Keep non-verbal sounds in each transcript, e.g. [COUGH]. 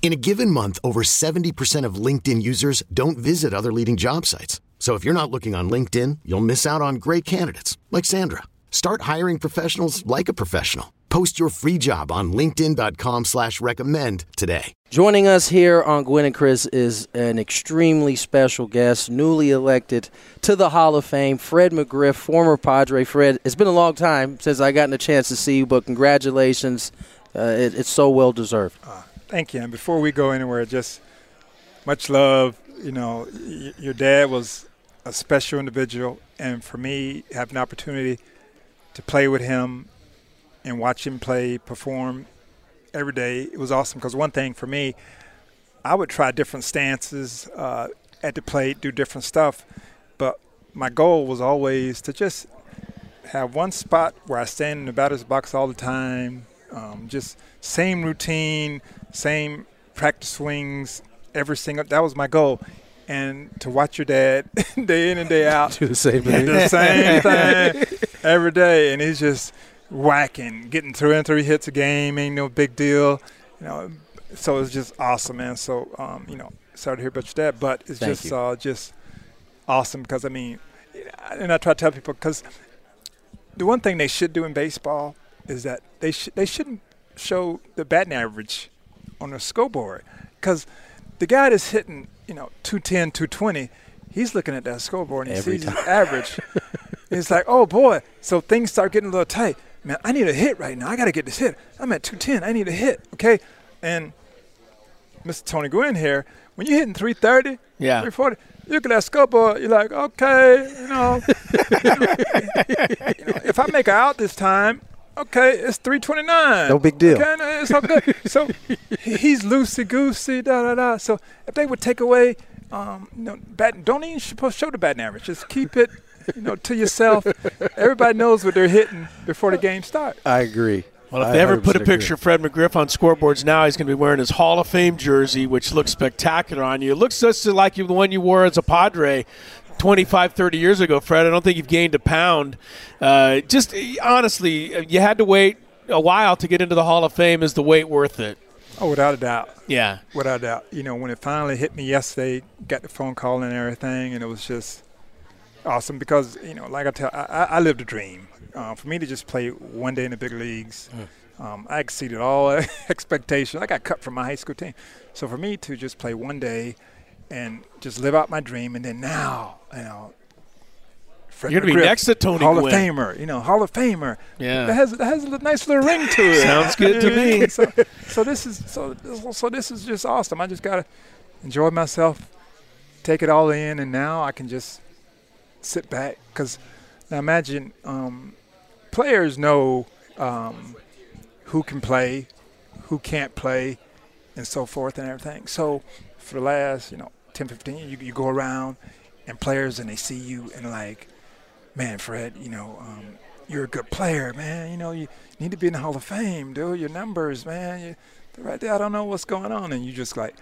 In a given month, over 70% of LinkedIn users don't visit other leading job sites. So if you're not looking on LinkedIn, you'll miss out on great candidates like Sandra. Start hiring professionals like a professional. Post your free job on LinkedIn.com slash recommend today. Joining us here on Gwynn and Chris is an extremely special guest, newly elected to the Hall of Fame, Fred McGriff, former Padre. Fred, it's been a long time since I gotten a chance to see you, but congratulations. Uh, it, it's so well deserved. Uh, thank you. And before we go anywhere, just much love. You know, y- your dad was a special individual, and for me, having an opportunity to play with him and watch him play, perform every day, it was awesome. Because one thing for me, I would try different stances uh, at the plate, do different stuff, but my goal was always to just have one spot where I stand in the batter's box all the time, um, just same routine, same practice swings, every single. That was my goal, and to watch your dad [LAUGHS] day in and day out [LAUGHS] do the same thing, the same [LAUGHS] thing every day, and he's just whacking, getting three and three hits a game, ain't no big deal, you know. So it's just awesome, man. So um, you know, sorry to hear about your dad, but it's Thank just uh, just awesome because I mean, and I try to tell people because the one thing they should do in baseball is that they sh- they shouldn't show the batting average on the scoreboard because the guy that's hitting you know 210 220 he's looking at that scoreboard and he Every sees his average. [LAUGHS] It's like oh boy. So things start getting a little tight. Man i need a hit right now. I gotta get this hit. I'm at 210 i need a hit. Okay? And mr tony gwynn here when you're hitting 330 Yeah. 340 you look at that scoreboard you're like okay you know. [LAUGHS] [LAUGHS] You know, if I make out this time, okay, it's 329. No big deal. Okay, no, it's all good. so he's loosey goosey, da da da. So if they would take away, um, you know, bat, don't even supposed to show the batting average. Just keep it, you know, to yourself. Everybody knows what they're hitting before the game starts. I agree. Well, if I they ever put a agree. picture of Fred McGriff on scoreboards now, he's going to be wearing his Hall of Fame jersey, which looks spectacular on you. It looks just like the one you wore as a Padre 25, 30 years ago, Fred. I don't think you've gained a pound. Uh, just honestly, you had to wait a while to get into the Hall of Fame. Is the wait worth it? Oh, without a doubt. Yeah. Without a doubt. You know, when it finally hit me yesterday, got the phone call and everything, and it was just awesome because, you know, like I tell, I, I I lived a dream. Uh, for me to just play one day in the big leagues, um, I exceeded all [LAUGHS] expectations. I got cut from my high school team. So for me to just play one day and just live out my dream, and then now, you know, Fred You're gonna be McGriff, next to Tony Hall Gwynn. of Famer, you know, Hall of Famer. Yeah. that has that has a nice little ring to it. Sounds good to me. [LAUGHS] so, so this is so so this is just awesome. I just gotta enjoy myself, take it all in, and now I can just sit back. Because now imagine um, players know um, who can play, who can't play, and so forth and everything. So for the last you know 10, 15 you, you go around and players and they see you and like, man, Fred, you know. Um, you're a good player, man. You know, you need to be in the Hall of Fame, dude. Your numbers, man. You, they're right there. I don't know what's going on, and you just like,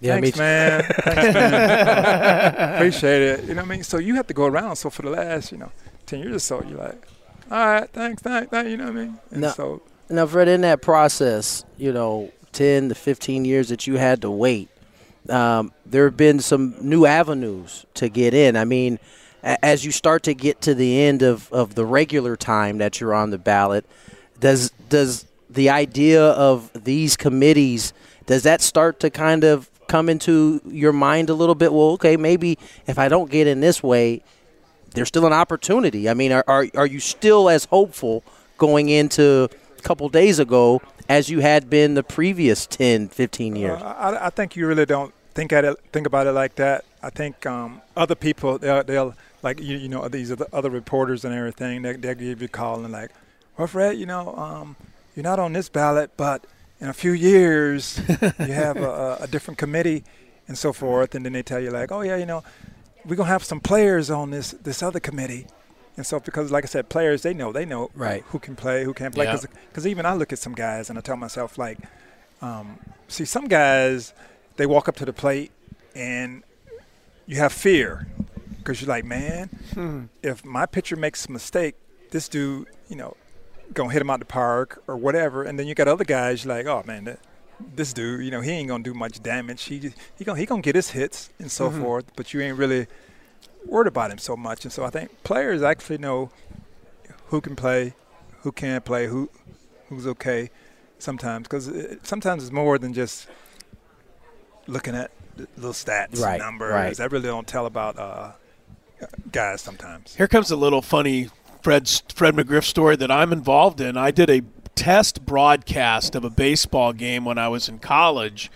Yeah, me thanks, too. man. [LAUGHS] Thanks, man. Appreciate it. You know what I mean? So you have to go around. So for the last, you know, ten years or so, you're like, all right, thanks, thanks, thanks. You know what I mean? And No. so Now, Fred, in that process, you know, 10 to 15 years that you had to wait, um, there have been some new avenues to get in. I mean, as you start to get to the end of, of the regular time that you're on the ballot, does does the idea of these committees does that start to kind of come into your mind a little bit? Well, okay, maybe if I don't get in this way, there's still an opportunity. I mean, are are, are you still as hopeful going into a couple days ago as you had been the previous 10, 15 years. Uh, I, I, think you really don't think at it, think about it like that. I think um, other people they'll, they'll like you, you know these are the other reporters and everything. They they give you a call and like, well, Fred, you know, um, you're not on this ballot, but in a few years you have a, a different committee and so forth, and then they tell you like, oh yeah, you know, we're gonna have some players on this this other committee. And so, because like I said, players they know they know right. who can play, who can't play. Because even I look at some guys and I tell myself like, um, see, some guys they walk up to the plate and you have fear because you're like, man, hmm. if my pitcher makes a mistake, this dude, you know, gonna hit him out the park or whatever. And then you got other guys like, oh man, this dude, you know, he ain't gonna do much damage. He he gonna he gonna get his hits and so mm-hmm. forth. But you ain't really worried about him so much. And so I think players actually know who can play, who can't play, who who's okay. Sometimes because it, sometimes it's more than just looking at little stats, right, numbers. Right. That really don't tell about uh, guys sometimes. Here comes a little funny Fred Fred McGriff story that I'm involved in. I did a test broadcast of a baseball game when I was in college.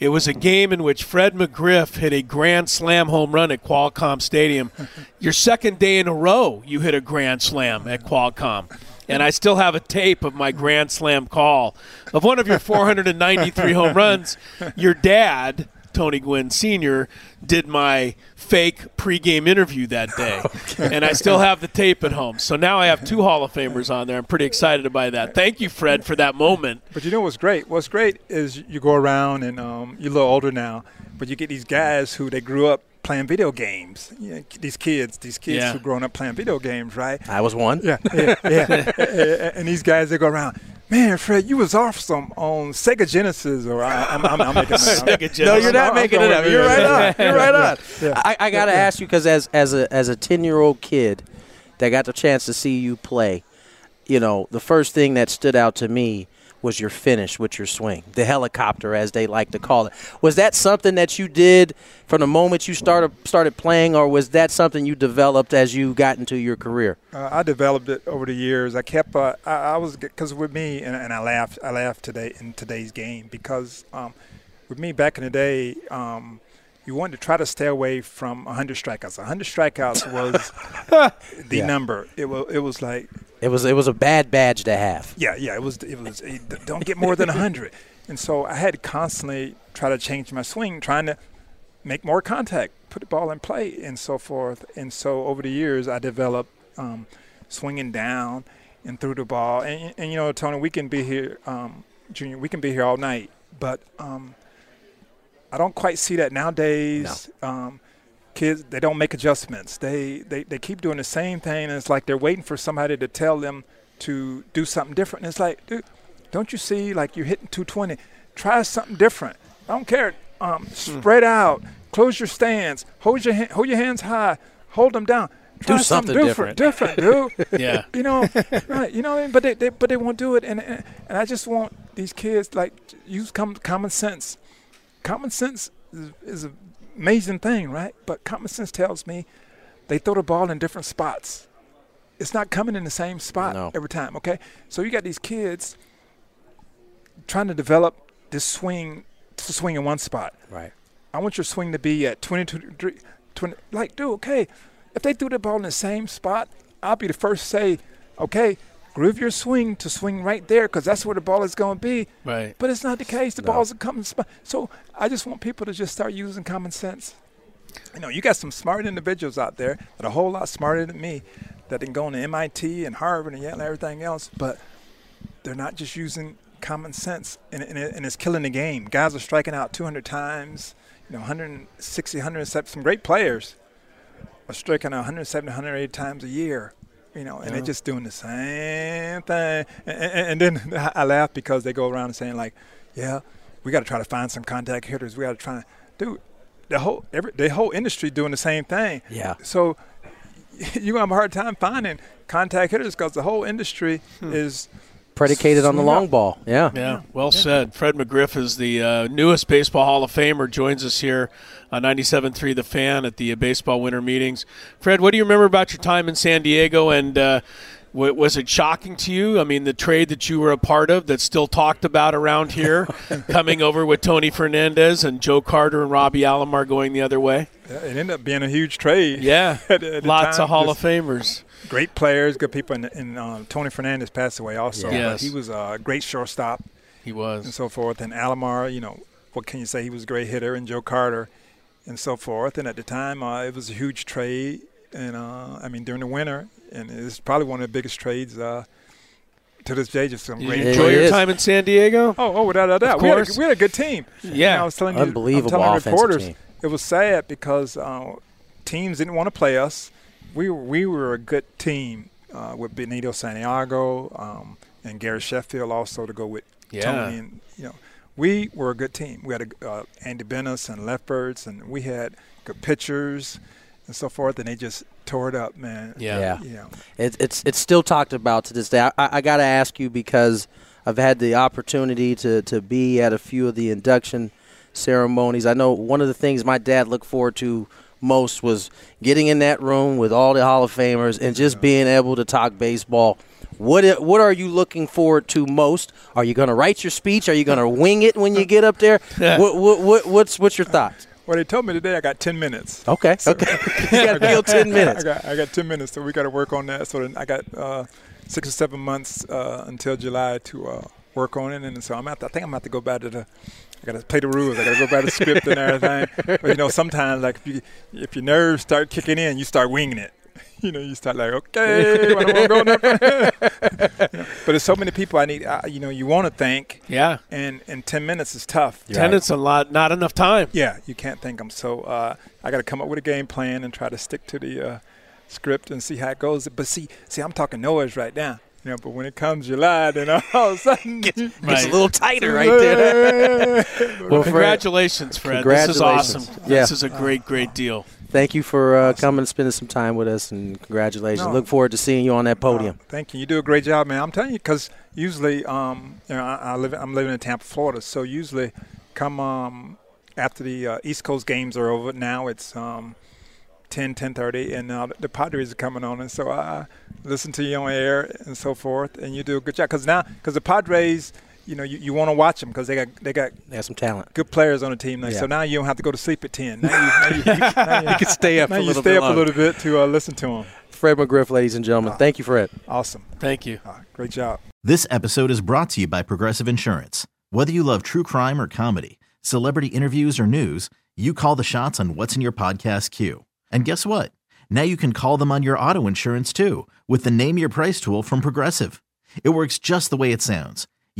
It was a game in which Fred McGriff hit a grand slam home run at Qualcomm Stadium. [LAUGHS] Your second day in a row, you hit a grand slam at Qualcomm. And I still have a tape of my grand slam call of one of your 493 home runs. Your dad Tony Gwynn Sr. did my fake pregame interview that [LAUGHS] day. okay. And I still have the tape at home. So now I have two Hall of Famers on there. I'm pretty excited about that. Thank you, Fred, for that moment. But you know what's great? What's great is you go around and um, you're a little older now, but you get these guys who they grew up playing video games. You know, these kids, these kids yeah. who grown up playing video games, right? I was one. Yeah, yeah, yeah. [LAUGHS] and these guys, they go around man, Fred, you was awesome on Sega Genesis, or I, am I'm, I'm making it No, you're not making it up. You're right on. You're right on. [LAUGHS] Yeah. I, I got to yeah. ask you because as as a as a ten year old kid that got the chance to see you play, you know, the first thing that stood out to me was your finish with your swing, the helicopter, as they like to call it. Was that something that you did from the moment you started started playing, or was that something you developed as you got into your career? Uh, I developed it over the years. I kept. Uh, I, I, was because with me, and, and, I laughed. I laughed today in today's game because um, with me back in the day. Um, you wanted to try to stay away from 100 strikeouts. 100 strikeouts was [LAUGHS] the yeah. number. It was it was like it was it was a bad badge to have. Yeah, yeah, it was it was it, don't get more than 100. and so I had to constantly try to change my swing, trying to make more contact, put the ball in play, and so forth. And so over the years, I developed um, swinging down and through the ball. And, and, you know, Tony, we can be here, um, Junior, we can be here all night, but um, I don't quite see that nowadays. No. Um, kids they don't make adjustments. They, they they keep doing the same thing, and it's like they're waiting for somebody to tell them to do something different. And it's like, dude, don't you see? Like you're hitting 220. Try something different. I don't care. Um, hmm. spread out. Close your stands. Hold your hold your hands high. Hold them down. Try do something, something different, different, dude. [LAUGHS] yeah. You know, right? You know, I mean? but they, they but they won't do it, and, and and I just want these kids like use com- common sense. Common sense is, is a amazing thing, right? But common sense tells me they throw the ball in different spots. It's not coming in the same spot no. every time, okay? So you got these kids trying to develop this swing to swing in one spot. Right. I want your swing to be at 22, 20, like, dude, okay, if they threw the ball in the same spot, I'll be the first to say, okay, groove your swing to swing right there because that's where the ball is going to be. Right. But it's not the case. The no. ball's are coming. So I just want people to just start using common sense. You know, you got some smart individuals out there that are a whole lot smarter than me that can go to MIT and Harvard and Yale and everything else, but they're not just using common sense, and, and, and it's killing the game. Guys are striking out 200 times, you know, 160, 170. Some great players are striking out 170, 180 times a year you know, and yeah. they're just doing the same thing. And, and, and, then I laugh because they go around saying like, "Yeah, we got to try to find some contact hitters. We got to try." To, dude, the whole every the whole industry doing the same thing. Yeah. So [LAUGHS] you're gonna have a hard time finding contact hitters because the whole industry hmm. is predicated on the long ball. Yeah. Yeah. Well yeah. said. Fred McGriff is the uh, newest Baseball Hall of Famer. Joins us here on 97.3 The Fan at the uh, baseball winter meetings. Fred, what do you remember about your time in San Diego? And uh, W- was it shocking to you? I mean, the trade that you were a part of that's still talked about around here, [LAUGHS] coming over with Tony Fernandez and Joe Carter and Robbie Alomar going the other way. It ended up being a huge trade. Yeah, [LAUGHS] at, at lots time. of Hall of Famers. Great players, good people, and, and uh, Tony Fernandez passed away also. Yes. he was a great shortstop He was. and so forth. And Alomar, you know, what can you say? He was a great hitter, and Joe Carter, and so forth. And at the time, uh, it was a huge trade. And uh, I mean, during the winter, and it's probably one of the biggest trades uh, to this day. Just some great. you enjoy your is. time in San Diego? Oh, oh, without a doubt, we had, a, we had a good team. Yeah. And I was telling you, Unbelievable I'm telling reporters, team. it was sad because uh, teams didn't want to play us. We were, we were a good team uh, with Benito Santiago um, and Gary Sheffield also to go with Yeah. Tony. And, you know, we were a good team. We had a, uh, Andy Benes and Lefferts, and we had good pitchers and so forth, and they just tore it up, man. Yeah. Yeah. You know, It, it's it's still talked about to this day. I, I got to ask you because I've had the opportunity to, to be at a few of the induction ceremonies. I know one of the things my dad looked forward to most was getting in that room with all the Hall of Famers and just being able to talk baseball. What what are you looking forward to most? Are you going to write your speech? Are you going to wing it when you get up there? [LAUGHS] what, what, what, what's what's your thoughts? Well, they told me today I got 10 minutes. Okay, okay, [LAUGHS] [LAUGHS] you got to kill ten minutes. I got I got ten minutes, so we got to work on that. So then I got uh, six or seven months uh, until July to uh, work on it, and so I'm at. I think I'm about to go back to the. I got to play the rules. I got to go by the script and everything. But you know, sometimes like if you if your nerves start kicking in, you start winging it. [LAUGHS] You know, you start like, okay, [LAUGHS] I don't want to go. You know, But there's so many people I need. Uh, you know, you want to thank, Yeah. and and ten minutes is tough. Ten minutes a lot, not enough time. Yeah, you can't thank them. So uh, I got to come up with a game plan and try to stick to the uh, script and see how it goes. But see, see, I'm talking noise right now. You know, but when it comes July, then [LAUGHS] all of a sudden, It's a little tighter right there. well, Fred, Congratulations, Fred. This is awesome. Yeah. This is a great, great deal. Thank you for uh, coming and spending some time with us, and congratulations. No. Look forward to seeing you on that podium. Uh, thank you. You do a great job, man. I'm telling you, because usually, um, you know, I, I live. I'm living in Tampa, Florida. So usually, come um, after the uh, East Coast games are over. Now it's um, 10, 10:30, and uh, the Padres are coming on, and so I listen to you on air and so forth, and you do a good job. Because now, because the Padres, you know, you, you want to watch them because they got they got They have some talent. good players on the team. Yeah. So now you don't have to go to sleep at 10. Now you, now you, now you, [LAUGHS] You can stay up now a you little stay bit up a little bit to uh, listen to them. Fred McGriff, ladies and gentlemen. Thank you, Fred. Awesome. Thank you. Uh, great job. This episode is brought to you by Progressive Insurance. Whether you love true crime or comedy, celebrity interviews or news, you call the shots on what's in your podcast queue. And guess what? Now you can call them on your auto insurance too with the Name Your Price tool from Progressive. It works just the way it sounds.